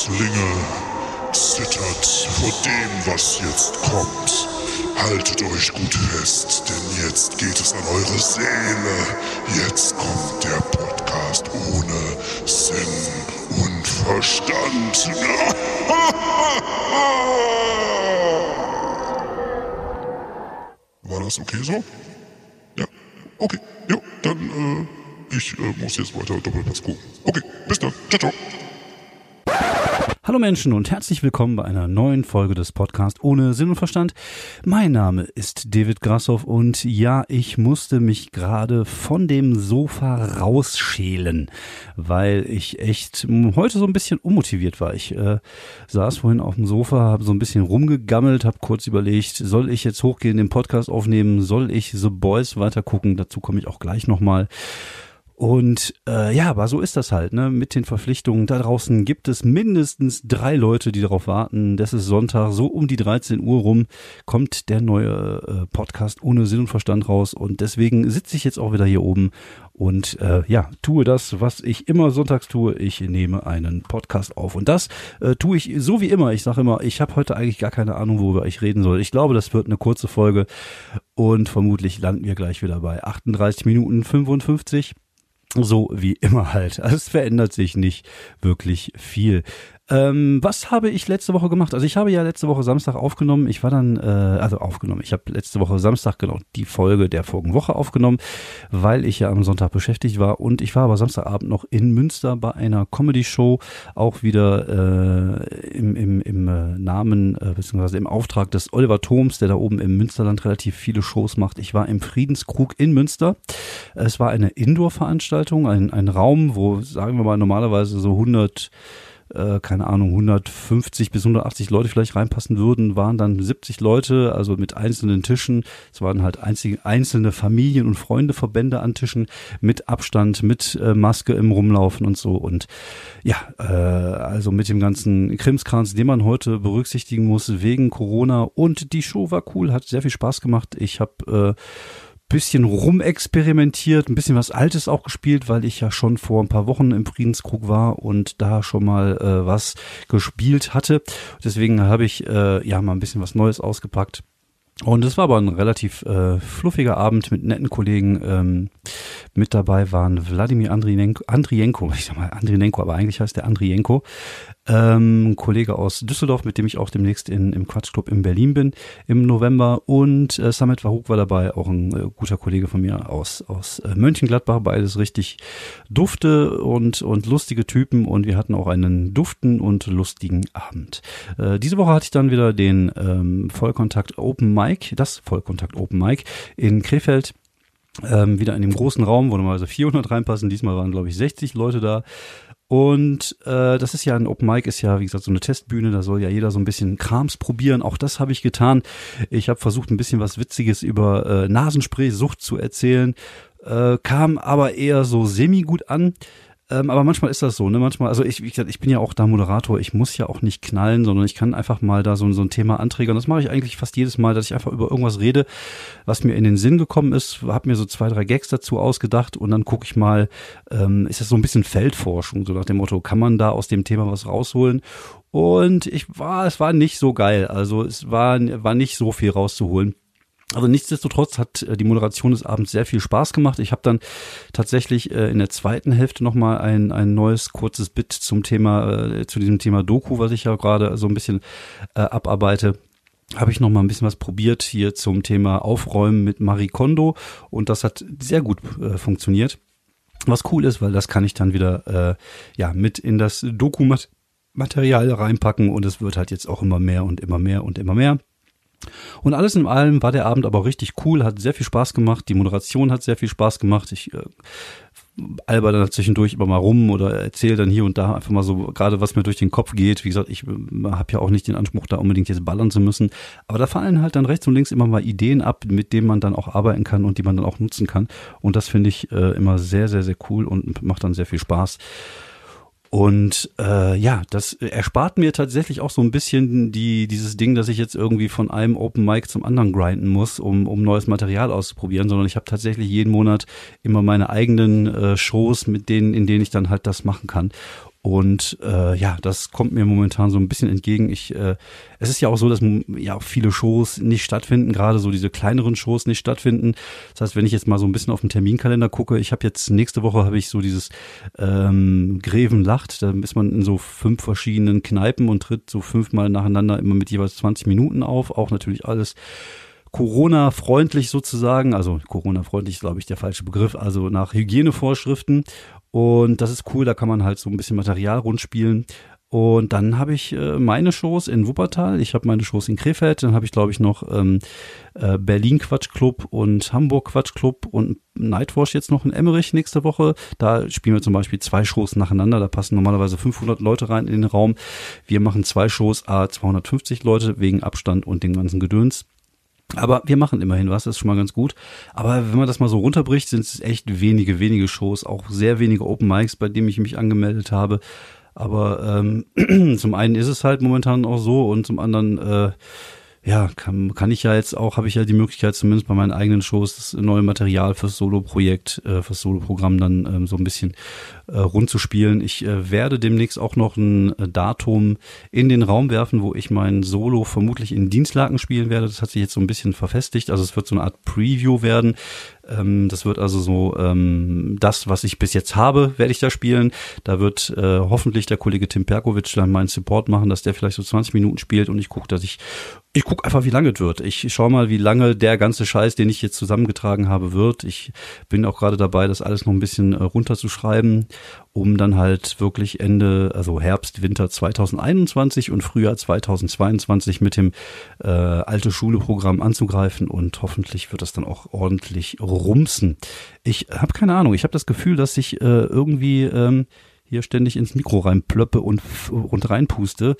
Erdlinge, zittert vor dem, was jetzt kommt. Haltet euch gut fest, denn jetzt geht es an eure Seele. Jetzt kommt der Podcast ohne Sinn und Verstand. War das okay so? Ja, okay. Jo, dann, äh, ich äh, muss jetzt weiter Doppelpass gucken. Okay, bis dann. Ciao, ciao. Hallo Menschen und herzlich willkommen bei einer neuen Folge des Podcasts ohne Sinn und Verstand. Mein Name ist David Grassoff und ja, ich musste mich gerade von dem Sofa rausschälen, weil ich echt heute so ein bisschen unmotiviert war. Ich äh, saß vorhin auf dem Sofa, habe so ein bisschen rumgegammelt, habe kurz überlegt, soll ich jetzt hochgehen, den Podcast aufnehmen, soll ich The Boys weitergucken, dazu komme ich auch gleich nochmal. Und äh, ja, aber so ist das halt, ne? Mit den Verpflichtungen. Da draußen gibt es mindestens drei Leute, die darauf warten. Das ist Sonntag, so um die 13 Uhr rum kommt der neue äh, Podcast ohne Sinn und Verstand raus. Und deswegen sitze ich jetzt auch wieder hier oben und äh, ja, tue das, was ich immer sonntags tue. Ich nehme einen Podcast auf. Und das äh, tue ich so wie immer. Ich sage immer, ich habe heute eigentlich gar keine Ahnung, worüber ich reden soll. Ich glaube, das wird eine kurze Folge und vermutlich landen wir gleich wieder bei 38 Minuten 55 so wie immer halt. Also es verändert sich nicht wirklich viel. Ähm, was habe ich letzte Woche gemacht? Also ich habe ja letzte Woche Samstag aufgenommen. Ich war dann, äh, also aufgenommen. Ich habe letzte Woche Samstag genau die Folge der vorigen Woche aufgenommen, weil ich ja am Sonntag beschäftigt war. Und ich war aber Samstagabend noch in Münster bei einer Comedy-Show, auch wieder äh, im, im, im äh, Namen äh, beziehungsweise im Auftrag des Oliver Thoms, der da oben im Münsterland relativ viele Shows macht. Ich war im Friedenskrug in Münster. Es war eine Indoor-Veranstaltung, ein, ein Raum, wo, sagen wir mal, normalerweise so 100 äh, keine Ahnung, 150 bis 180 Leute vielleicht reinpassen würden, waren dann 70 Leute, also mit einzelnen Tischen. Es waren halt einzige, einzelne Familien- und Freundeverbände an Tischen mit Abstand, mit äh, Maske im Rumlaufen und so. Und ja, äh, also mit dem ganzen Krimskrans, den man heute berücksichtigen muss wegen Corona. Und die Show war cool, hat sehr viel Spaß gemacht. Ich habe äh, bisschen rumexperimentiert, ein bisschen was Altes auch gespielt, weil ich ja schon vor ein paar Wochen im Friedenskrug war und da schon mal äh, was gespielt hatte. Deswegen habe ich äh, ja mal ein bisschen was Neues ausgepackt. Und es war aber ein relativ äh, fluffiger Abend mit netten Kollegen. Ähm, mit dabei waren Wladimir Andrienko, Andrienko, ich sag mal Andrienko, aber eigentlich heißt der Andrienko, ähm, ein Kollege aus Düsseldorf, mit dem ich auch demnächst in, im Quatschclub in Berlin bin im November. Und äh, Samet Wahouk war dabei, auch ein äh, guter Kollege von mir aus, aus äh, Mönchengladbach. Beides richtig dufte und, und lustige Typen. Und wir hatten auch einen duften und lustigen Abend. Äh, diese Woche hatte ich dann wieder den ähm, Vollkontakt Open Mic, das Vollkontakt Open Mic in Krefeld. Ähm, wieder in dem großen Raum, wo normalerweise 400 reinpassen. Diesmal waren, glaube ich, 60 Leute da. Und äh, das ist ja ein Open Mic, ist ja, wie gesagt, so eine Testbühne, da soll ja jeder so ein bisschen Krams probieren. Auch das habe ich getan. Ich habe versucht, ein bisschen was Witziges über äh, Nasenspray-Sucht zu erzählen, äh, kam aber eher so semi-gut an. Ähm, aber manchmal ist das so, ne? Manchmal, also ich, wie gesagt, ich bin ja auch da Moderator, ich muss ja auch nicht knallen, sondern ich kann einfach mal da so, so ein Thema anträgern. Das mache ich eigentlich fast jedes Mal, dass ich einfach über irgendwas rede, was mir in den Sinn gekommen ist, habe mir so zwei, drei Gags dazu ausgedacht und dann gucke ich mal, ähm, ist das so ein bisschen Feldforschung, so nach dem Motto, kann man da aus dem Thema was rausholen? Und ich war, es war nicht so geil. Also es war, war nicht so viel rauszuholen. Also nichtsdestotrotz hat äh, die Moderation des Abends sehr viel Spaß gemacht. Ich habe dann tatsächlich äh, in der zweiten Hälfte nochmal ein, ein neues kurzes Bit zum Thema, äh, zu diesem Thema Doku, was ich ja gerade so ein bisschen äh, abarbeite, habe ich noch mal ein bisschen was probiert hier zum Thema Aufräumen mit Marie Kondo und das hat sehr gut äh, funktioniert. Was cool ist, weil das kann ich dann wieder äh, ja mit in das Doku-Material reinpacken und es wird halt jetzt auch immer mehr und immer mehr und immer mehr. Und alles in allem war der Abend aber richtig cool, hat sehr viel Spaß gemacht, die Moderation hat sehr viel Spaß gemacht. Ich äh, alber dann zwischendurch immer mal rum oder erzähle dann hier und da einfach mal so gerade was mir durch den Kopf geht. Wie gesagt, ich äh, habe ja auch nicht den Anspruch, da unbedingt jetzt ballern zu müssen. Aber da fallen halt dann rechts und links immer mal Ideen ab, mit denen man dann auch arbeiten kann und die man dann auch nutzen kann. Und das finde ich äh, immer sehr, sehr, sehr cool und macht dann sehr viel Spaß. Und äh, ja, das erspart mir tatsächlich auch so ein bisschen die dieses Ding, dass ich jetzt irgendwie von einem Open Mic zum anderen grinden muss, um, um neues Material auszuprobieren, sondern ich habe tatsächlich jeden Monat immer meine eigenen äh, Shows, mit denen, in denen ich dann halt das machen kann. Und äh, ja, das kommt mir momentan so ein bisschen entgegen. Ich, äh, es ist ja auch so, dass ja viele Shows nicht stattfinden, gerade so diese kleineren Shows nicht stattfinden. Das heißt, wenn ich jetzt mal so ein bisschen auf den Terminkalender gucke, ich habe jetzt nächste Woche habe ich so dieses ähm, Greven lacht, da ist man in so fünf verschiedenen Kneipen und tritt so fünfmal nacheinander immer mit jeweils 20 Minuten auf. Auch natürlich alles Corona-freundlich sozusagen, also Corona-freundlich ist, glaube ich, der falsche Begriff, also nach Hygienevorschriften. Und das ist cool, da kann man halt so ein bisschen Material rundspielen. Und dann habe ich äh, meine Shows in Wuppertal, ich habe meine Shows in Krefeld, dann habe ich glaube ich noch ähm, äh, Berlin Quatsch Club und Hamburg Quatsch Club und Nightwash jetzt noch in Emmerich nächste Woche. Da spielen wir zum Beispiel zwei Shows nacheinander, da passen normalerweise 500 Leute rein in den Raum. Wir machen zwei Shows, a 250 Leute wegen Abstand und dem ganzen Gedöns. Aber wir machen immerhin was, das ist schon mal ganz gut. Aber wenn man das mal so runterbricht, sind es echt wenige, wenige Shows, auch sehr wenige Open Mics, bei denen ich mich angemeldet habe. Aber ähm, zum einen ist es halt momentan auch so und zum anderen äh, ja, kann, kann ich ja jetzt auch, habe ich ja die Möglichkeit, zumindest bei meinen eigenen Shows, das neue Material fürs Solo-Projekt, äh, fürs Solo-Programm dann ähm, so ein bisschen äh, rund zu spielen. Ich äh, werde demnächst auch noch ein äh, Datum in den Raum werfen, wo ich mein Solo vermutlich in Dienstlaken spielen werde. Das hat sich jetzt so ein bisschen verfestigt. Also es wird so eine Art Preview werden. Ähm, das wird also so ähm, das, was ich bis jetzt habe, werde ich da spielen. Da wird äh, hoffentlich der Kollege Tim Perkovic dann meinen Support machen, dass der vielleicht so 20 Minuten spielt und ich gucke, dass ich ich guck einfach, wie lange es wird. Ich schaue mal, wie lange der ganze Scheiß, den ich jetzt zusammengetragen habe, wird. Ich bin auch gerade dabei, das alles noch ein bisschen äh, runterzuschreiben, um dann halt wirklich Ende, also Herbst, Winter 2021 und Frühjahr 2022 mit dem äh, alte Schule-Programm anzugreifen und hoffentlich wird das dann auch ordentlich rumsen. Ich habe keine Ahnung. Ich habe das Gefühl, dass ich äh, irgendwie ähm, hier ständig ins Mikro reinplöppe und, und reinpuste.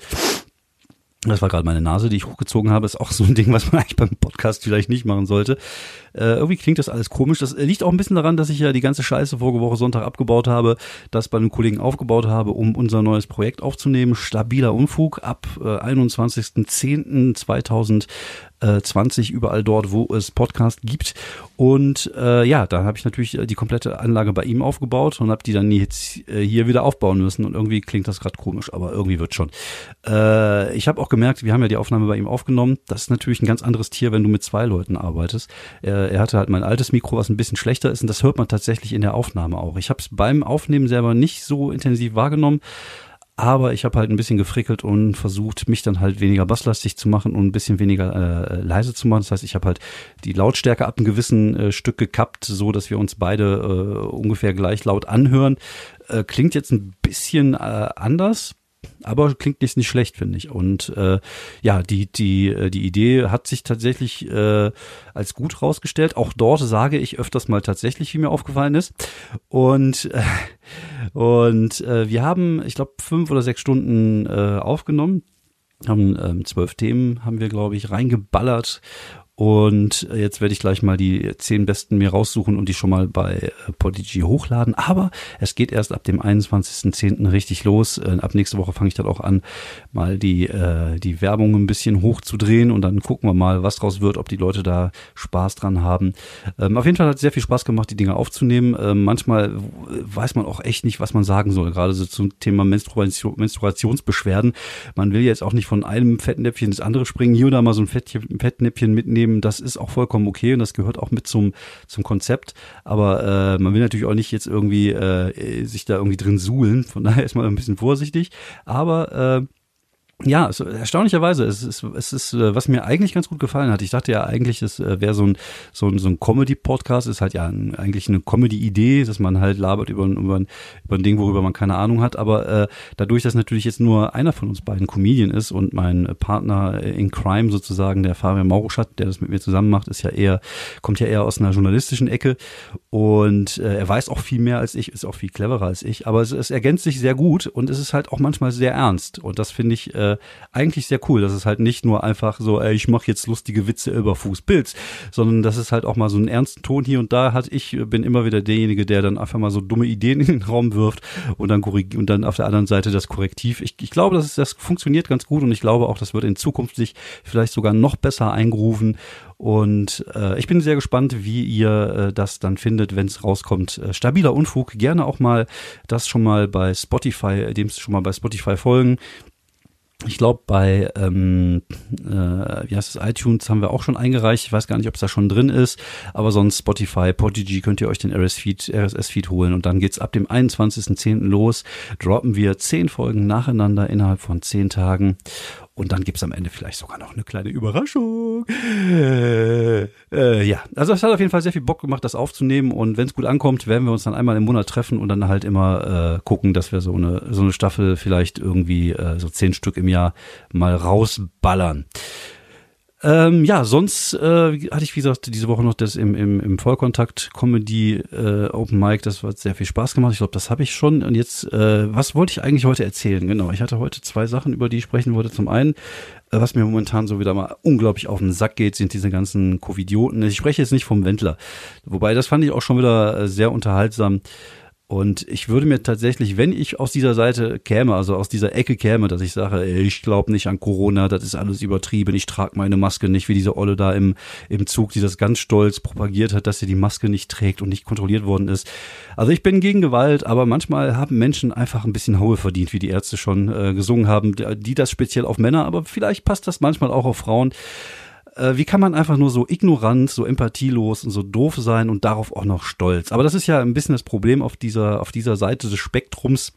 Das war gerade meine Nase, die ich hochgezogen habe. Ist auch so ein Ding, was man eigentlich beim Podcast vielleicht nicht machen sollte. Äh, irgendwie klingt das alles komisch. Das liegt auch ein bisschen daran, dass ich ja die ganze Scheiße vorige Woche Sonntag abgebaut habe, das bei einem Kollegen aufgebaut habe, um unser neues Projekt aufzunehmen. Stabiler Unfug ab äh, 21.10.2000 20 überall dort, wo es Podcast gibt. Und äh, ja, da habe ich natürlich die komplette Anlage bei ihm aufgebaut und habe die dann jetzt äh, hier wieder aufbauen müssen. Und irgendwie klingt das gerade komisch, aber irgendwie wird schon. Äh, ich habe auch gemerkt, wir haben ja die Aufnahme bei ihm aufgenommen. Das ist natürlich ein ganz anderes Tier, wenn du mit zwei Leuten arbeitest. Er hatte halt mein altes Mikro, was ein bisschen schlechter ist und das hört man tatsächlich in der Aufnahme auch. Ich habe es beim Aufnehmen selber nicht so intensiv wahrgenommen. Aber ich habe halt ein bisschen gefrickelt und versucht, mich dann halt weniger basslastig zu machen und ein bisschen weniger äh, leise zu machen. Das heißt, ich habe halt die Lautstärke ab einem gewissen äh, Stück gekappt, so dass wir uns beide äh, ungefähr gleich laut anhören. Äh, klingt jetzt ein bisschen äh, anders, aber klingt nicht, nicht schlecht, finde ich. Und äh, ja, die, die, äh, die Idee hat sich tatsächlich äh, als gut rausgestellt. Auch dort sage ich öfters mal tatsächlich, wie mir aufgefallen ist. Und, äh, und äh, wir haben, ich glaube, fünf oder sechs Stunden äh, aufgenommen haben ähm, zwölf Themen haben wir glaube ich reingeballert und jetzt werde ich gleich mal die zehn besten mir raussuchen und die schon mal bei äh, Podigy hochladen. Aber es geht erst ab dem 21.10. richtig los. Äh, ab nächste Woche fange ich dann auch an, mal die, äh, die Werbung ein bisschen hochzudrehen und dann gucken wir mal, was draus wird, ob die Leute da Spaß dran haben. Ähm, auf jeden Fall hat es sehr viel Spaß gemacht, die Dinge aufzunehmen. Ähm, manchmal weiß man auch echt nicht, was man sagen soll, gerade so zum Thema Menstruation, Menstruationsbeschwerden. Man will jetzt auch nicht von einem Fettnäpfchen ins andere springen, hier oder mal so ein Fettnäpfchen mitnehmen nehmen, das ist auch vollkommen okay und das gehört auch mit zum, zum Konzept. Aber äh, man will natürlich auch nicht jetzt irgendwie äh, sich da irgendwie drin suhlen. Von daher ist man ein bisschen vorsichtig. Aber äh, ja, also erstaunlicherweise, es ist, es ist, äh, was mir eigentlich ganz gut gefallen hat. Ich dachte ja eigentlich, es äh, wäre so ein, so ein, so ein Comedy-Podcast, ist halt ja ein, eigentlich eine Comedy-Idee, dass man halt labert über, über, ein, über ein Ding, worüber man keine Ahnung hat. Aber äh, dadurch, dass natürlich jetzt nur einer von uns beiden Comedian ist und mein Partner in Crime sozusagen, der Fabian Mauruschat, der das mit mir zusammen macht, ist ja eher, kommt ja eher aus einer journalistischen Ecke und äh, er weiß auch viel mehr als ich, ist auch viel cleverer als ich. Aber es, es ergänzt sich sehr gut und es ist halt auch manchmal sehr ernst. Und das finde ich, äh, äh, eigentlich sehr cool. Das ist halt nicht nur einfach so, ey, ich mache jetzt lustige Witze über Fußpilz, sondern das ist halt auch mal so einen ernsten Ton hier und da hat. Ich bin immer wieder derjenige, der dann einfach mal so dumme Ideen in den Raum wirft und dann korrigiert und dann auf der anderen Seite das Korrektiv. Ich, ich glaube, das, ist, das funktioniert ganz gut und ich glaube auch, das wird in Zukunft sich vielleicht sogar noch besser eingerufen. Und äh, ich bin sehr gespannt, wie ihr äh, das dann findet, wenn es rauskommt. Äh, stabiler Unfug, gerne auch mal das schon mal bei Spotify, dem schon mal bei Spotify folgen. Ich glaube, bei ähm, äh, wie heißt es, iTunes haben wir auch schon eingereicht. Ich weiß gar nicht, ob es da schon drin ist, aber sonst Spotify, Podigy könnt ihr euch den RSS-Feed RSS -Feed holen und dann geht's ab dem 21.10. los. Droppen wir zehn Folgen nacheinander innerhalb von zehn Tagen und dann gibt's am Ende vielleicht sogar noch eine kleine Überraschung. Äh, äh, ja, also es hat auf jeden Fall sehr viel Bock gemacht, das aufzunehmen. Und wenn es gut ankommt, werden wir uns dann einmal im Monat treffen und dann halt immer äh, gucken, dass wir so eine, so eine Staffel vielleicht irgendwie äh, so zehn Stück im Jahr mal rausballern. Ähm, ja, sonst äh, hatte ich, wie gesagt, diese Woche noch das im, im, im Vollkontakt Comedy äh, Open Mic. Das hat sehr viel Spaß gemacht. Ich glaube, das habe ich schon. Und jetzt, äh, was wollte ich eigentlich heute erzählen? Genau, ich hatte heute zwei Sachen, über die ich sprechen wollte. Zum einen, äh, was mir momentan so wieder mal unglaublich auf den Sack geht, sind diese ganzen Covidioten. Ich spreche jetzt nicht vom Wendler. Wobei, das fand ich auch schon wieder äh, sehr unterhaltsam. Und ich würde mir tatsächlich, wenn ich aus dieser Seite käme, also aus dieser Ecke käme, dass ich sage, ey, ich glaube nicht an Corona, das ist alles übertrieben, ich trage meine Maske nicht, wie diese Olle da im, im Zug, die das ganz stolz propagiert hat, dass sie die Maske nicht trägt und nicht kontrolliert worden ist. Also ich bin gegen Gewalt, aber manchmal haben Menschen einfach ein bisschen Haue verdient, wie die Ärzte schon äh, gesungen haben, die das speziell auf Männer, aber vielleicht passt das manchmal auch auf Frauen äh, wie kann man einfach nur so ignorant, so empathielos und so doof sein und darauf auch noch stolz? Aber das ist ja ein bisschen das Problem auf dieser, auf dieser Seite des Spektrums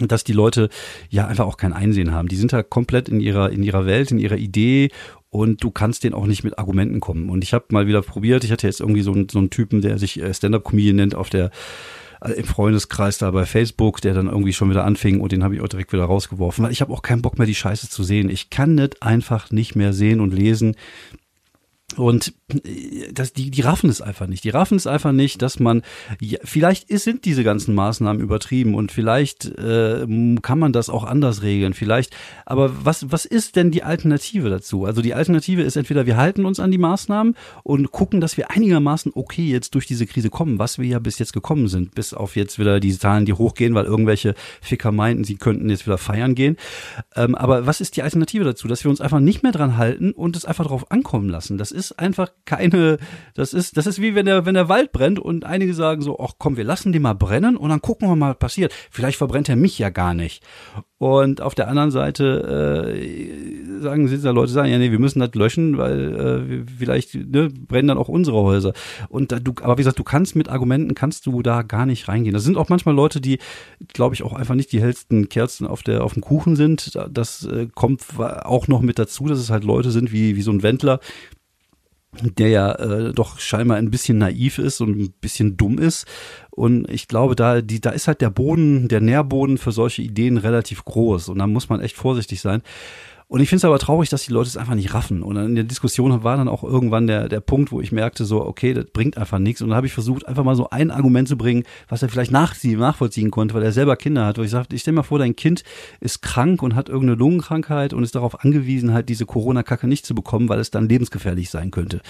dass die Leute ja einfach auch kein Einsehen haben. Die sind da komplett in ihrer in ihrer Welt, in ihrer Idee und du kannst denen auch nicht mit Argumenten kommen. Und ich habe mal wieder probiert, ich hatte jetzt irgendwie so, einen so einen Typen, der sich äh, Stand-up-Comedian nennt, auf der im Freundeskreis da bei Facebook, der dann irgendwie schon wieder anfing und den habe ich auch direkt wieder rausgeworfen, weil ich habe auch keinen Bock mehr, die Scheiße zu sehen. Ich kann nicht einfach nicht mehr sehen und lesen, und äh, das, die, die raffen es einfach nicht. Die raffen es einfach nicht, dass man, ja, vielleicht ist, sind diese ganzen Maßnahmen übertrieben und vielleicht äh, kann man das auch anders regeln. Vielleicht, aber was, was ist denn die Alternative dazu? Also die Alternative ist entweder wir halten uns an die Maßnahmen und gucken, dass wir einigermaßen okay jetzt durch diese Krise kommen, was wir ja bis jetzt gekommen sind, bis auf jetzt wieder die Zahlen, die hochgehen, weil irgendwelche Ficker meinten, sie könnten jetzt wieder feiern gehen. Ähm, aber was ist die Alternative dazu? Dass wir uns einfach nicht mehr dran halten und es einfach drauf ankommen lassen. Das ist einfach keine, das ist, das ist wie wenn der, wenn der Wald brennt und einige sagen so, ach komm, wir lassen den mal brennen und dann gucken wir mal, was passiert. Vielleicht verbrennt er mich ja gar nicht. Und auf der anderen Seite äh, sagen sie da Leute sagen, ja nee, wir müssen das löschen, weil äh, vielleicht ne, brennen dann auch unsere Häuser. Und da, du, aber wie gesagt, du kannst mit Argumenten kannst du da gar nicht reingehen. Das sind auch manchmal Leute, die, glaube ich, auch einfach nicht die hellsten Kerzen auf der auf dem Kuchen sind. Das äh, kommt auch noch mit dazu, dass es halt Leute sind wie wie so ein Wendler, der ja äh, doch scheinbar ein bisschen naiv ist und ein bisschen dumm ist. Und ich glaube, da, die, da ist halt der Boden, der Nährboden für solche Ideen relativ groß. Und da muss man echt vorsichtig sein. Und ich finde es aber traurig, dass die Leute es einfach nicht raffen. Und in der Diskussion war dann auch irgendwann der, der Punkt, wo ich merkte, so, okay, das bringt einfach nichts. Und dann habe ich versucht, einfach mal so ein Argument zu bringen, was er vielleicht nachziehen, nachvollziehen konnte, weil er selber Kinder hat. Wo ich sagte, ich stell mal vor, dein Kind ist krank und hat irgendeine Lungenkrankheit und ist darauf angewiesen, halt diese Corona-Kacke nicht zu bekommen, weil es dann lebensgefährlich sein könnte.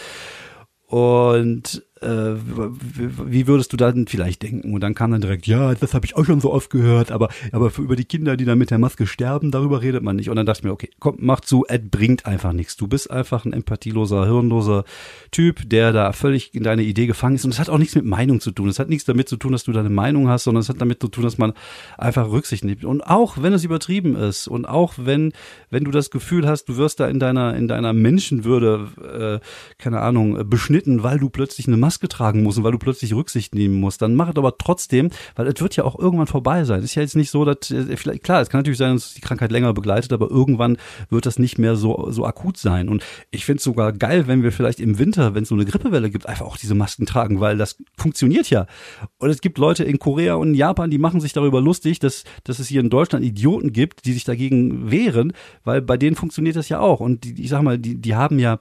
Und wie würdest du dann vielleicht denken? Und dann kam dann direkt, ja, das habe ich auch schon so oft gehört, aber, aber über die Kinder, die dann mit der Maske sterben, darüber redet man nicht. Und dann dachte ich mir, okay, komm, mach zu, es bringt einfach nichts. Du bist einfach ein empathieloser, hirnloser Typ, der da völlig in deine Idee gefangen ist. Und es hat auch nichts mit Meinung zu tun. Es hat nichts damit zu tun, dass du deine Meinung hast, sondern es hat damit zu tun, dass man einfach Rücksicht nimmt. Und auch wenn es übertrieben ist und auch wenn, wenn du das Gefühl hast, du wirst da in deiner, in deiner Menschenwürde, äh, keine Ahnung, beschnitten, weil du plötzlich eine Maske tragen musst und weil du plötzlich Rücksicht nehmen musst, dann mach es aber trotzdem, weil es wird ja auch irgendwann vorbei sein. Ist ja jetzt nicht so, dass äh, vielleicht klar, es kann natürlich sein, dass die Krankheit länger begleitet, aber irgendwann wird das nicht mehr so so akut sein. Und ich finde es sogar geil, wenn wir vielleicht im Winter, wenn es so eine Grippewelle gibt, einfach auch diese Masken tragen, weil das funktioniert ja. Und es gibt Leute in Korea und in Japan, die machen sich darüber lustig, dass dass es hier in Deutschland Idioten gibt, die sich dagegen wehren, weil bei denen funktioniert das ja auch. Und die, ich sag mal, die die haben ja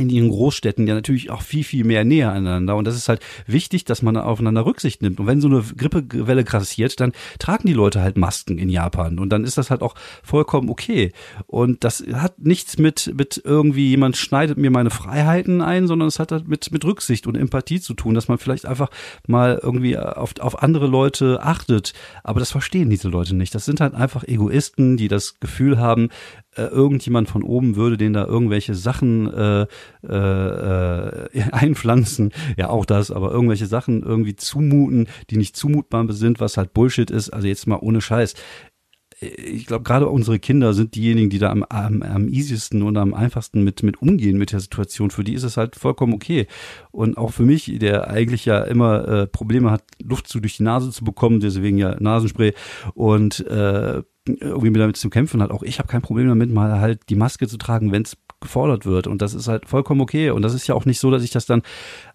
in ihren Großstädten ja natürlich auch viel, viel mehr näher aneinander. Und das ist halt wichtig, dass man aufeinander Rücksicht nimmt. Und wenn so eine Grippewelle grassiert, dann tragen die Leute halt Masken in Japan. Und dann ist das halt auch vollkommen okay. Und das hat nichts mit, mit irgendwie jemand schneidet mir meine Freiheiten ein, sondern es hat halt mit, mit Rücksicht und Empathie zu tun, dass man vielleicht einfach mal irgendwie auf, auf andere Leute achtet. Aber das verstehen diese Leute nicht. Das sind halt einfach Egoisten, die das Gefühl haben, äh, irgendjemand von oben würde denen da irgendwelche Sachen äh, äh, äh, einpflanzen, ja auch das, aber irgendwelche Sachen irgendwie zumuten, die nicht zumutbar sind, was halt Bullshit ist. Also jetzt mal ohne Scheiß ich glaube, gerade unsere Kinder sind diejenigen, die da am, am, am easiesten und am einfachsten mit, mit umgehen mit der Situation. Für die ist es halt vollkommen okay. Und auch für mich, der eigentlich ja immer äh, Probleme hat, Luft zu durch die Nase zu bekommen, deswegen ja Nasenspray und äh, irgendwie damit zu kämpfen hat. Auch ich habe kein Problem damit, mal halt die Maske zu tragen, wenn es gefordert wird. Und das ist halt vollkommen okay. Und das ist ja auch nicht so, dass ich das dann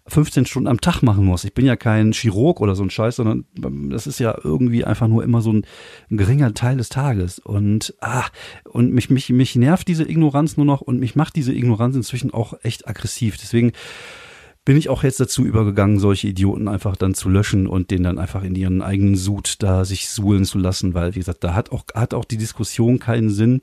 15 Stunden am Tag machen muss. Ich bin ja kein Chirurg oder so ein Scheiß, sondern das ist ja irgendwie einfach nur immer so ein, ein geringer Teil des Tages. Und ah, und mich, mich, mich nervt diese Ignoranz nur noch und mich macht diese Ignoranz inzwischen auch echt aggressiv. Deswegen bin ich auch jetzt dazu übergegangen, solche Idioten einfach dann zu löschen und den dann einfach in ihren eigenen Sud da sich suhlen zu lassen, weil, wie gesagt, da hat auch, hat auch die Diskussion keinen Sinn.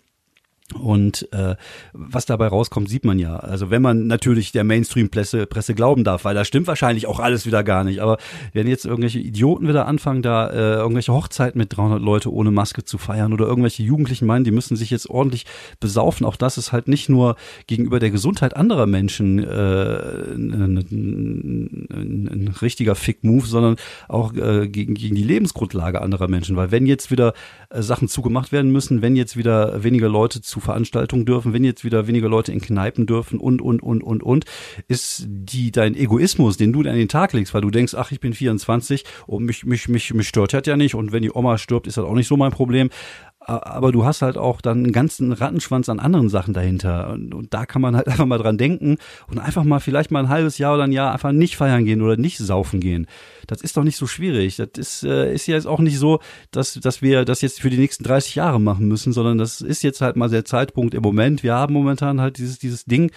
Und äh, was dabei rauskommt, sieht man ja. Also wenn man natürlich der Mainstream-Presse Presse glauben darf, weil da stimmt wahrscheinlich auch alles wieder gar nicht. Aber wenn jetzt irgendwelche Idioten wieder anfangen, da äh, irgendwelche Hochzeiten mit 300 Leute ohne Maske zu feiern oder irgendwelche Jugendlichen meinen, die müssen sich jetzt ordentlich besaufen, auch das ist halt nicht nur gegenüber der Gesundheit anderer Menschen äh, ein, ein, ein, richtiger Fick-Move, sondern auch äh, gegen, gegen die Lebensgrundlage anderer Menschen. Weil wenn jetzt wieder äh, Sachen zugemacht werden müssen, wenn jetzt wieder weniger Leute zu Veranstaltungen dürfen, wenn jetzt wieder weniger Leute in Kneipen dürfen und, und, und, und, und, ist die, dein Egoismus, den du an den Tag legst, weil du denkst, ach, ich bin 24 und mich, mich, mich, mich stört das ja nicht und wenn die Oma stirbt, ist das auch nicht so mein Problem aber du hast halt auch dann einen ganzen Rattenschwanz an anderen Sachen dahinter. Und, und, da kann man halt einfach mal dran denken und einfach mal vielleicht mal ein halbes Jahr oder ein Jahr einfach nicht feiern gehen oder nicht saufen gehen. Das ist doch nicht so schwierig. Das ist, äh, ist ja jetzt auch nicht so, dass, dass wir das jetzt für die nächsten 30 Jahre machen müssen, sondern das ist jetzt halt mal der Zeitpunkt im Moment. Wir haben momentan halt dieses, dieses Ding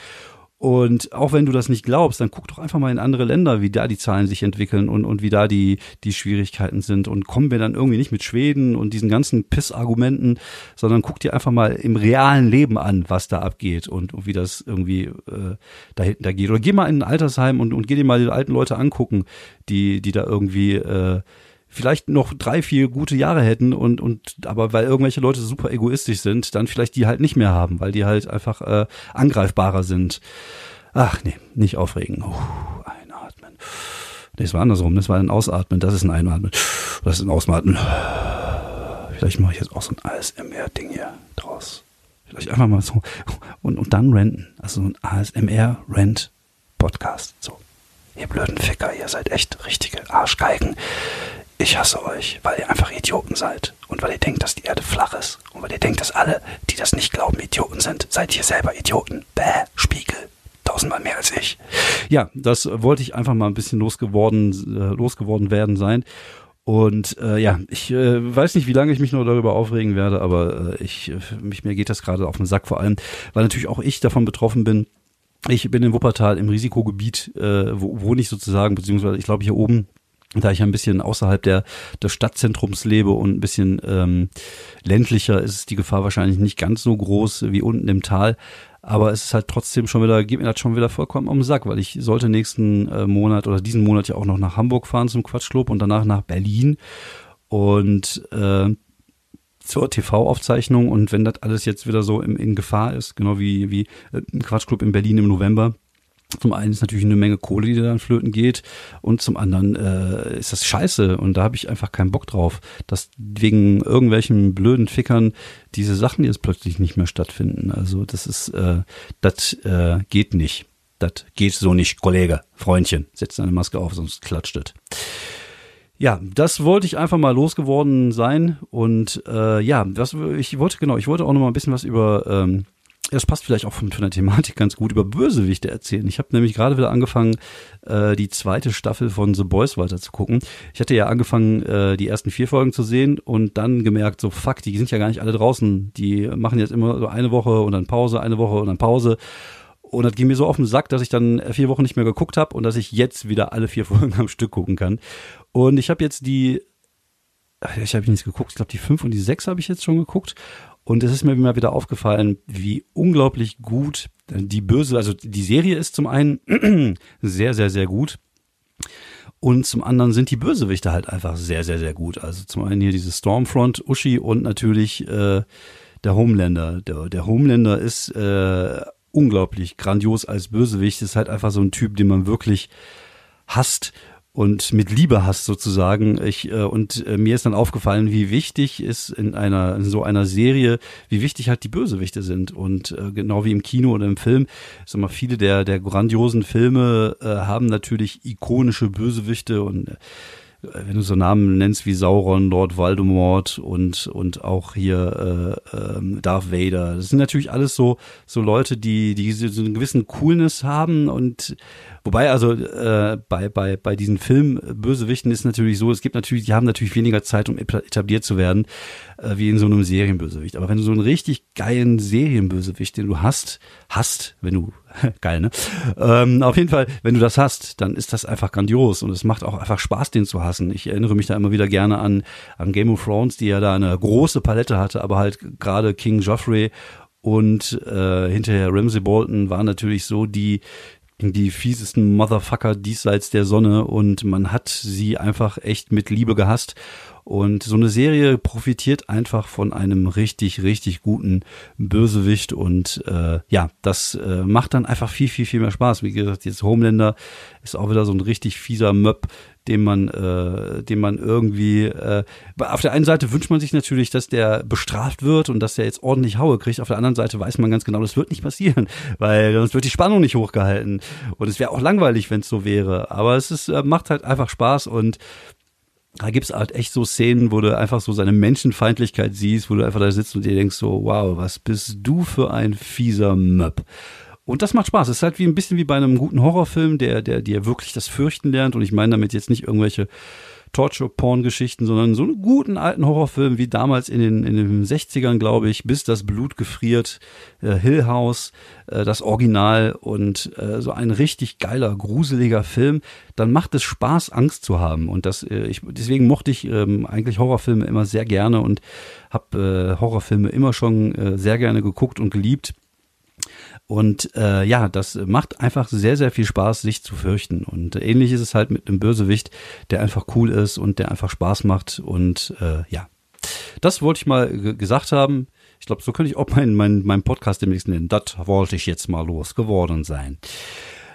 und auch wenn du das nicht glaubst, dann guck doch einfach mal in andere Länder, wie da die Zahlen sich entwickeln und, und wie da die, die Schwierigkeiten sind. Und kommen wir dann irgendwie nicht mit Schweden und diesen ganzen Piss-Argumenten, sondern guck dir einfach mal im realen Leben an, was da abgeht und, und wie das irgendwie äh, da hinten da geht. Oder geh mal in ein Altersheim und, und geh dir mal die alten Leute angucken, die, die da irgendwie äh, vielleicht noch drei, vier gute Jahre hätten und, und aber weil irgendwelche Leute super egoistisch sind, dann vielleicht die halt nicht mehr haben, weil die halt einfach äh, angreifbarer sind. Ach nee, nicht aufregen. Uh, einatmen. Nee, es war andersrum, das war ein Ausatmen, das ist ein Einatmen. Das ist ein Ausatmen. Vielleicht mache ich jetzt auch so ein ASMR-Ding hier draus. Vielleicht einfach mal so. Und, und dann renten. Also so ein ASMR-Rent-Podcast. So. Ihr blöden Ficker, ihr seid echt richtige Arschgeigen. Ich hasse euch, weil ihr einfach Idioten seid. Und weil ihr denkt, dass die Erde flach ist. Und weil ihr denkt, dass alle, die das nicht glauben, Idioten sind. Seid ihr selber Idioten. Bäh, Spiegel. Tausendmal mehr als ich. Ja, das wollte ich einfach mal ein bisschen losgeworden, äh, losgeworden werden sein. Und äh, ja, ich äh, weiß nicht, wie lange ich mich noch darüber aufregen werde, aber äh, ich, mich, mir geht das gerade auf den Sack, vor allem, weil natürlich auch ich davon betroffen bin. Ich bin in Wuppertal im Risikogebiet, äh, wo wohne ich sozusagen, beziehungsweise ich glaube hier oben da ich ein bisschen außerhalb der, des Stadtzentrums lebe und ein bisschen ähm, ländlicher, ist die Gefahr wahrscheinlich nicht ganz so groß wie unten im Tal. Aber es ist halt trotzdem schon wieder, geht mir das schon wieder vollkommen am Sack, weil ich sollte nächsten äh, Monat oder diesen Monat ja auch noch nach Hamburg fahren zum Quatschclub und danach nach Berlin. Und äh, zur TV-Aufzeichnung und wenn das alles jetzt wieder so in, in Gefahr ist, genau wie, wie äh, Quatschclub in Berlin im November, zum einen ist natürlich eine Menge Kohle, die dann flöten geht und zum anderen äh, ist das scheiße und da habe ich einfach keinen Bock drauf, dass wegen irgendwelchen blöden Fickern diese Sachen jetzt plötzlich nicht mehr stattfinden. Also das ist, äh, das äh, geht nicht. Das geht so nicht, Kollege, Freundchen. Setz deine Maske auf, sonst klatscht es. Ja, das wollte ich einfach mal losgeworden sein und äh, ja, das, ich wollte genau, ich wollte auch noch mal ein bisschen was über ähm, das passt vielleicht auch von, von der Thematik ganz gut, über Bösewichte erzählen. Ich habe nämlich gerade wieder angefangen, äh, die zweite Staffel von The Boys weiter zu gucken. Ich hatte ja angefangen, äh, die ersten vier Folgen zu sehen und dann gemerkt, so fuck, die sind ja gar nicht alle draußen. Die machen jetzt immer so eine Woche und dann Pause, eine Woche und dann Pause. Und das ging mir so auf den Sack, dass ich dann vier Wochen nicht mehr geguckt habe und dass ich jetzt wieder alle vier Folgen am Stück gucken kann. Und ich habe jetzt die, ich habe nichts geguckt, ich glaube die fünf und die sechs habe ich jetzt schon geguckt. Und es ist mir immer wieder aufgefallen, wie unglaublich gut die böse, also die Serie ist zum einen sehr, sehr, sehr gut. Und zum anderen sind die Bösewichte halt einfach sehr, sehr, sehr gut. Also zum einen hier dieses Stormfront, Uschi und natürlich äh, der Homelander. Der, der Homelander ist äh, unglaublich grandios als Bösewicht. Ist halt einfach so ein Typ, den man wirklich hasst und mit Liebe hast sozusagen. Ich äh, und äh, mir ist dann aufgefallen, wie wichtig ist in einer in so einer Serie, wie wichtig halt die Bösewichte sind. Und äh, genau wie im Kino oder im Film, sag mal viele der der grandiosen Filme äh, haben natürlich ikonische Bösewichte. Und äh, wenn du so Namen nennst wie Sauron, Lord Voldemort und und auch hier äh, äh, Darth Vader, das sind natürlich alles so so Leute, die die so einen gewissen Coolness haben. Und Wobei also äh, bei, bei, bei diesen Filmbösewichten ist natürlich so, es gibt natürlich, die haben natürlich weniger Zeit, um etabliert zu werden, äh, wie in so einem Serienbösewicht. Aber wenn du so einen richtig geilen Serienbösewicht, den du hast, hast, wenn du, geil, ne? Ähm, auf jeden Fall, wenn du das hast, dann ist das einfach grandios und es macht auch einfach Spaß, den zu hassen. Ich erinnere mich da immer wieder gerne an, an Game of Thrones, die ja da eine große Palette hatte, aber halt gerade King Joffrey und äh, hinterher Ramsey Bolton waren natürlich so die, die fiesesten Motherfucker diesseits der Sonne und man hat sie einfach echt mit Liebe gehasst. Und so eine Serie profitiert einfach von einem richtig, richtig guten Bösewicht und äh, ja, das äh, macht dann einfach viel, viel, viel mehr Spaß. Wie gesagt, jetzt Homelander ist auch wieder so ein richtig fieser Möb, den man, äh, den man irgendwie. Äh, auf der einen Seite wünscht man sich natürlich, dass der bestraft wird und dass der jetzt ordentlich Haue kriegt. Auf der anderen Seite weiß man ganz genau, das wird nicht passieren, weil sonst wird die Spannung nicht hochgehalten. Und es wäre auch langweilig, wenn es so wäre. Aber es ist, äh, macht halt einfach Spaß und da gibt's halt echt so Szenen, wo du einfach so seine Menschenfeindlichkeit siehst, wo du einfach da sitzt und dir denkst so, wow, was bist du für ein fieser Möb. Und das macht Spaß. Es ist halt wie ein bisschen wie bei einem guten Horrorfilm, der, der dir wirklich das Fürchten lernt. Und ich meine damit jetzt nicht irgendwelche Torture-Porn-Geschichten, sondern so einen guten alten Horrorfilm wie damals in den, in den 60ern, glaube ich, bis das Blut gefriert, äh, Hill House, äh, das Original und äh, so ein richtig geiler, gruseliger Film, dann macht es Spaß, Angst zu haben. Und das, äh, ich, deswegen mochte ich ähm, eigentlich Horrorfilme immer sehr gerne und habe äh, Horrorfilme immer schon äh, sehr gerne geguckt und geliebt. Und äh, ja, das macht einfach sehr, sehr viel Spaß, sich zu fürchten. Und ähnlich ist es halt mit einem Bösewicht, der einfach cool ist und der einfach Spaß macht. Und äh, ja, das wollte ich mal gesagt haben. Ich glaube, so könnte ich auch meinen mein, mein Podcast demnächst nennen. Das wollte ich jetzt mal losgeworden sein.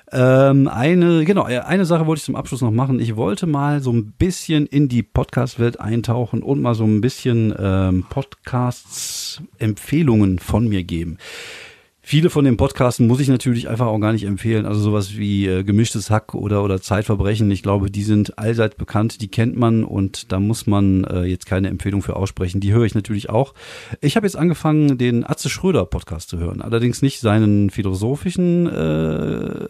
Ähm, eine, genau, äh, eine Sache wollte ich zum Abschluss noch machen. Ich wollte mal so ein bisschen in die Podcast-Welt eintauchen und mal so ein bisschen ähm, Podcasts Empfehlungen von mir geben. Viele von den Podcasten muss ich natürlich einfach auch gar nicht empfehlen. Also sowas wie äh, gemischtes Hack oder oder Zeitverbrechen. Ich glaube, die sind allseits bekannt, die kennt man und da muss man äh, jetzt keine Empfehlung für aussprechen. Die höre ich natürlich auch. Ich habe jetzt angefangen, den Atze Schröder Podcast zu hören. Allerdings nicht seinen philosophischen äh,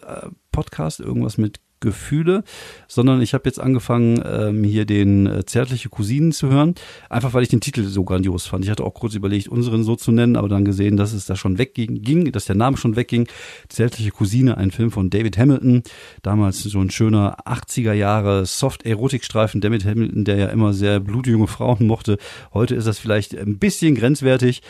Podcast, irgendwas mit Gefühle, sondern ich habe jetzt angefangen, ähm, hier den äh, Zärtliche Cousinen zu hören, einfach weil ich den Titel so grandios fand. Ich hatte auch kurz überlegt, unseren so zu nennen, aber dann gesehen, dass es da schon wegging, ging, dass der Name schon wegging. Zärtliche Cousine, ein Film von David Hamilton, damals so ein schöner 80er Jahre Soft-Erotikstreifen. David Hamilton, der ja immer sehr blutjunge Frauen mochte. Heute ist das vielleicht ein bisschen grenzwertig.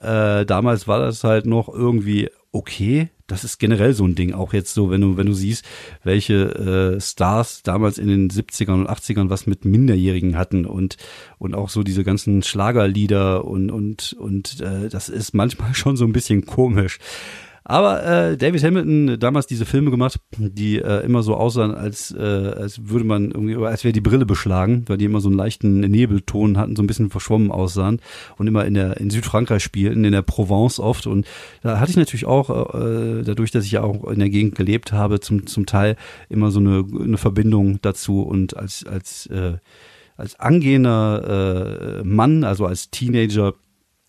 Äh, damals war das halt noch irgendwie okay. Das ist generell so ein Ding, auch jetzt so, wenn du, wenn du siehst, welche äh, Stars damals in den 70ern und 80ern was mit Minderjährigen hatten und, und auch so diese ganzen Schlagerlieder und, und, und äh, das ist manchmal schon so ein bisschen komisch. Aber äh, David Hamilton damals diese Filme gemacht, die äh, immer so aussahen, als, äh, als würde man irgendwie, als wäre die Brille beschlagen, weil die immer so einen leichten Nebelton hatten, so ein bisschen verschwommen aussahen und immer in der in Südfrankreich spielten, in der Provence oft. Und da hatte ich natürlich auch, äh, dadurch, dass ich ja auch in der Gegend gelebt habe, zum, zum Teil immer so eine, eine Verbindung dazu und als, als, äh, als angehender äh, Mann, also als Teenager,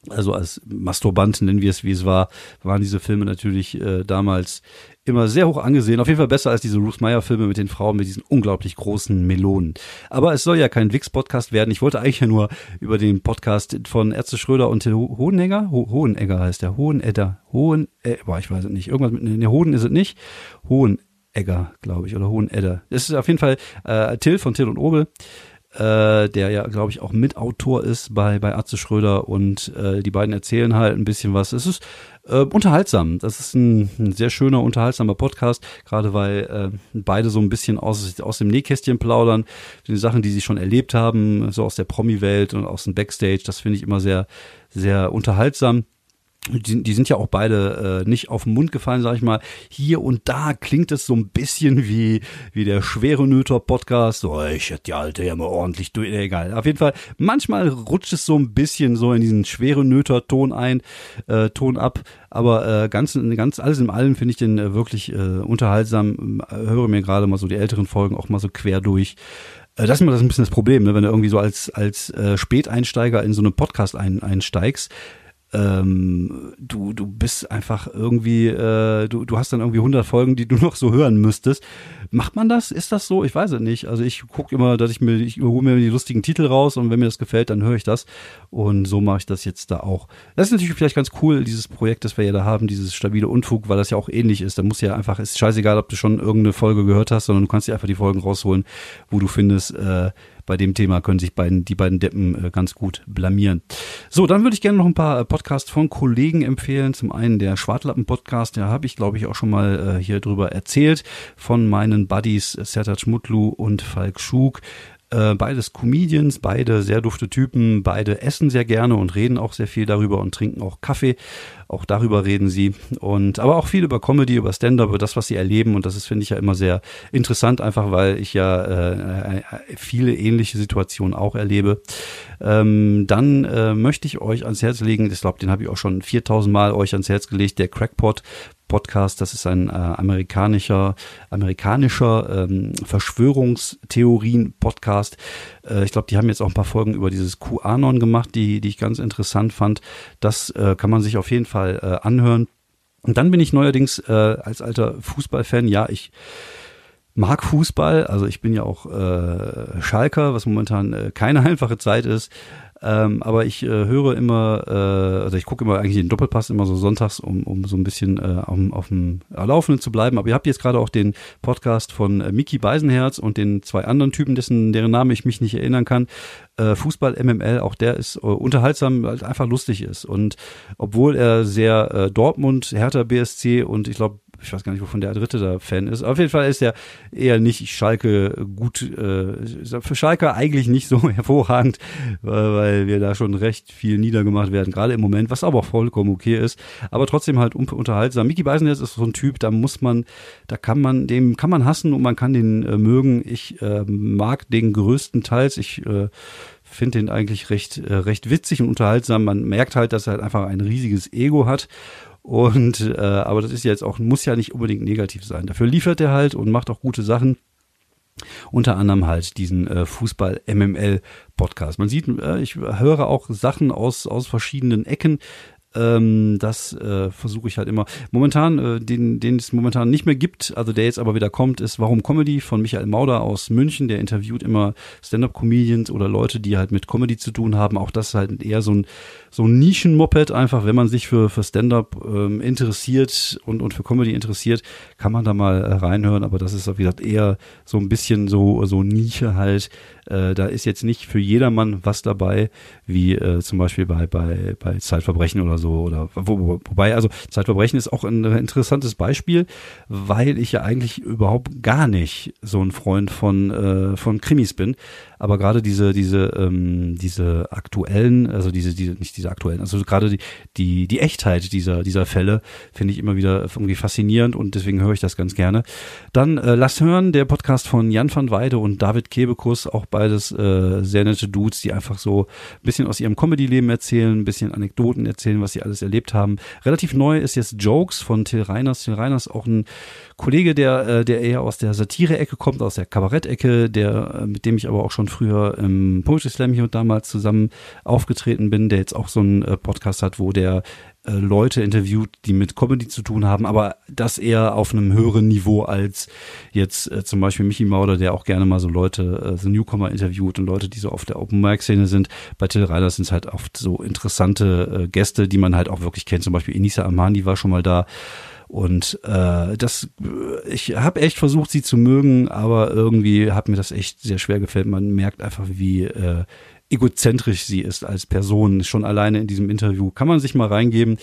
also als Masturbant nennen wir es, wie es war, waren diese Filme natürlich äh, damals immer sehr hoch angesehen. Auf jeden Fall besser als diese Ruth Meyer Filme mit den Frauen mit diesen unglaublich großen Melonen. Aber es soll ja kein Wix-Podcast werden. Ich wollte eigentlich ja nur über den Podcast von Ärzte Schröder und Ho Hohenegger, Ho Hohenegger heißt der, Hohenedder, Hohen, äh, boah, ich weiß es nicht. Irgendwas mit, ne, Hohen ist es nicht. Hohenegger, glaube ich, oder Hohenedder. Das ist auf jeden Fall äh, Till von Till und Obel äh, der ja, glaube ich, auch Mitautor ist bei, bei Atze Schröder und äh, die beiden erzählen halt ein bisschen was. Es ist äh, unterhaltsam. Das ist ein, ein sehr schöner, unterhaltsamer Podcast, gerade weil äh, beide so ein bisschen aus, aus dem Nähkästchen plaudern, die Sachen, die sie schon erlebt haben, so aus der Promi-Welt und aus dem Backstage. Das finde ich immer sehr, sehr unterhaltsam die, die sind ja auch beide äh, nicht auf den Mund gefallen, sag ich mal. Hier und da klingt es so ein bisschen wie, wie der schwere Nöter-Podcast. So, ich hätte die alte ja mal ordentlich durch. Egal. Auf jeden Fall, manchmal rutscht es so ein bisschen so in diesen schwere Nöter-Ton ein, äh, Ton ab. Aber äh, ganz, ganz alles in allem finde ich den äh, wirklich äh, unterhaltsam. Höre mir gerade mal so die älteren Folgen auch mal so quer durch. Äh, das ist immer das ein bisschen das Problem, ne? wenn du irgendwie so als, als äh, Späteinsteiger in so einen Podcast ein, einsteigst ähm, du, du bist einfach irgendwie, äh, du, du hast dann irgendwie 100 Folgen, die du noch so hören müsstest. Macht man das? Ist das so? Ich weiß es nicht. Also ich gucke immer, dass ich mir, ich hole mir die lustigen Titel raus und wenn mir das gefällt, dann höre ich das. Und so mache ich das jetzt da auch. Das ist natürlich vielleicht ganz cool, dieses Projekt, das wir ja da haben, dieses stabile Unfug, weil das ja auch ähnlich ist. Da muss ja einfach, ist scheißegal, ob du schon irgendeine Folge gehört hast, sondern du kannst dir einfach die Folgen rausholen, wo du findest, äh, bei dem Thema können sich beiden, die beiden Deppen äh, ganz gut blamieren. So, dann würde ich gerne noch ein paar äh, Podcasts von Kollegen empfehlen. Zum einen der Schwartlappen-Podcast, da habe ich, glaube ich, auch schon mal äh, hier drüber erzählt, von meinen Buddies Sertac Mutlu und Falk Schug. Äh, beides Comedians, beide sehr dufte Typen, beide essen sehr gerne und reden auch sehr viel darüber und trinken auch Kaffee. Auch darüber reden sie. Und aber auch viel über Comedy, über Stand-up, über das, was sie erleben. Und das ist, finde ich, ja immer sehr interessant, einfach weil ich ja äh, äh viele ähnliche Situationen auch erlebe. Ähm, dann äh, möchte ich euch ans Herz legen, ich glaube, den habe ich auch schon 4000 Mal euch ans Herz gelegt, der Crackpot Podcast. Das ist ein äh, amerikanischer, amerikanischer ähm, Verschwörungstheorien-Podcast. Äh, ich glaube, die haben jetzt auch ein paar Folgen über dieses QAnon gemacht, die, die ich ganz interessant fand. Das äh, kann man sich auf jeden Fall äh, anhören. Und dann bin ich neuerdings äh, als alter Fußballfan, ja, ich mag Fußball, also ich bin ja auch äh, Schalker, was momentan äh, keine einfache Zeit ist. Ähm, aber ich äh, höre immer, äh, also ich gucke immer eigentlich den Doppelpass immer so sonntags, um, um so ein bisschen äh, um, auf dem Laufenden zu bleiben. Aber ihr habt jetzt gerade auch den Podcast von äh, Miki Beisenherz und den zwei anderen Typen, dessen deren Name ich mich nicht erinnern kann. Äh, Fußball MML, auch der ist äh, unterhaltsam, weil einfach lustig ist. Und obwohl er sehr äh, Dortmund, Hertha BSC und ich glaube ich weiß gar nicht, wovon der dritte da Fan ist. Auf jeden Fall ist er eher nicht Schalke gut, äh, für Schalke eigentlich nicht so hervorragend, weil wir da schon recht viel niedergemacht werden, gerade im Moment, was aber auch vollkommen okay ist. Aber trotzdem halt unterhaltsam. Mickey Beisenherz ist so ein Typ, da muss man, da kann man, dem kann man hassen und man kann den äh, mögen. Ich äh, mag den größtenteils. Ich äh, finde den eigentlich recht, äh, recht witzig und unterhaltsam. Man merkt halt, dass er halt einfach ein riesiges Ego hat und äh, aber das ist jetzt auch, muss ja nicht unbedingt negativ sein. Dafür liefert er halt und macht auch gute Sachen. Unter anderem halt diesen äh, Fußball-MML-Podcast. Man sieht, äh, ich höre auch Sachen aus, aus verschiedenen Ecken. Ähm, das äh, versuche ich halt immer. Momentan, äh, den, den es momentan nicht mehr gibt, also der jetzt aber wieder kommt, ist Warum Comedy von Michael Mauder aus München. Der interviewt immer Stand-up-Comedians oder Leute, die halt mit Comedy zu tun haben. Auch das ist halt eher so ein, so ein Nischen-Moped. Einfach, wenn man sich für, für Stand-up ähm, interessiert und, und für Comedy interessiert, kann man da mal äh, reinhören. Aber das ist, wie gesagt, eher so ein bisschen so, so Nische halt. Äh, da ist jetzt nicht für jedermann was dabei, wie äh, zum Beispiel bei, bei, bei Zeitverbrechen oder so. Oder wo, wo, wobei, also Zeitverbrechen ist auch ein interessantes Beispiel, weil ich ja eigentlich überhaupt gar nicht so ein Freund von, äh, von Krimis bin. Aber gerade diese, diese, ähm, diese aktuellen, also diese, diese, nicht diese aktuellen, also gerade die, die, die Echtheit dieser, dieser Fälle finde ich immer wieder irgendwie faszinierend und deswegen höre ich das ganz gerne. Dann äh, lasst hören, der Podcast von Jan van Weide und David Kebekus, auch beides äh, sehr nette Dudes, die einfach so ein bisschen aus ihrem Comedy-Leben erzählen, ein bisschen Anekdoten erzählen, was sie alles erlebt haben. Relativ neu ist jetzt Jokes von Till Reiners. Till Reiners auch ein Kollege, der, äh, der eher aus der Satire-Ecke kommt, aus der Kabarett-Ecke, der, äh, mit dem ich aber auch schon Simon früher im Poetry Slam hier und damals zusammen aufgetreten bin, der jetzt auch so einen äh, Podcast hat, wo der äh, Leute interviewt, die mit Comedy zu tun haben, aber das eher auf einem höheren Niveau als jetzt äh, zum Beispiel Michi Mauder, der auch gerne mal so Leute, äh, so Newcomer interviewt und Leute, die so auf der Open Mic Szene sind. Bei Till Reiner sind es halt oft so interessante äh, Gäste, die man halt auch wirklich kennt. Zum Beispiel Enisa Amani war schon mal da. Und äh, das, ich habe echt versucht, sie zu mögen, aber irgendwie hat mir das echt sehr schwer gefällt. Man merkt einfach, wie äh, egozentrisch sie ist als Person, schon alleine in diesem Interview. Kann man sich mal reingeben.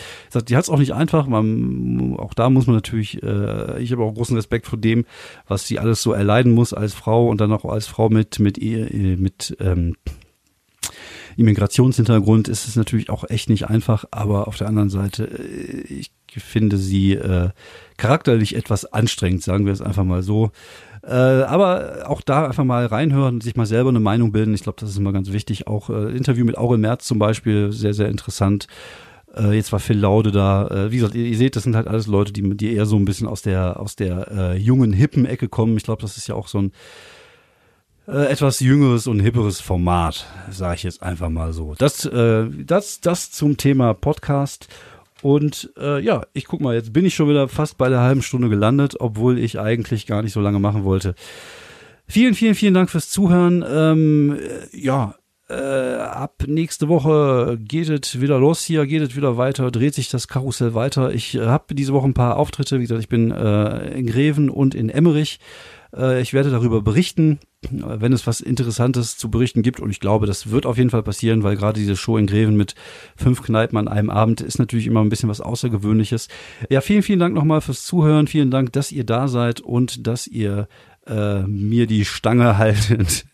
Die hat es auch nicht einfach. Man, auch da muss man natürlich, äh, ich habe auch großen Respekt vor dem, was sie alles so erleiden muss als Frau und dann auch als Frau mit, mit, mit ähm, Immigrationshintergrund ist es natürlich auch echt nicht einfach, aber auf der anderen Seite, äh, ich finde sie äh, charakterlich etwas anstrengend, sagen wir es einfach mal so. Äh, aber auch da einfach mal reinhören, sich mal selber eine Meinung bilden. Ich glaube, das ist immer ganz wichtig. Auch äh, Interview mit Aurel Merz zum Beispiel, sehr, sehr interessant. Äh, jetzt war Phil Laude da. Äh, wie gesagt, ihr, ihr, seht, das sind halt alles Leute, die, die eher so ein bisschen aus der, aus der äh, jungen, hippen Ecke kommen. Ich glaube, das ist ja auch so ein äh, etwas jüngeres und hipperes Format, sage ich jetzt einfach mal so. Das, das, das zum Thema Podcast. Und äh, ja, ich guck mal, jetzt bin ich schon wieder fast bei der halben Stunde gelandet, obwohl ich eigentlich gar nicht so lange machen wollte. Vielen, vielen, vielen Dank fürs Zuhören. Ähm, ja, äh, ab nächste Woche geht es wieder los hier, geht es wieder weiter, dreht sich das Karussell weiter. Ich äh, habe diese Woche ein paar Auftritte, wie gesagt, ich bin äh, in Greven und in Emmerich. Äh, ich werde darüber berichten, wenn es was Interessantes zu berichten gibt. Und ich glaube, das wird auf jeden Fall passieren, weil gerade diese Show in Greven mit fünf Kneipen an einem Abend ist natürlich immer ein bisschen was Außergewöhnliches. Ja, vielen, vielen Dank nochmal fürs Zuhören. Vielen Dank, dass ihr da seid und dass ihr äh, mir die Stange haltet.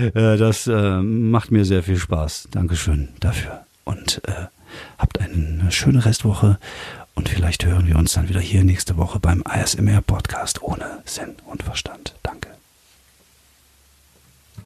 äh, das äh, macht mir sehr viel Spaß. Dankeschön dafür. Und äh, habt eine schöne Restwoche und vielleicht hören wir uns dann wieder hier nächste Woche beim ASMR Podcast ohne Sinn und Verstand. Danke.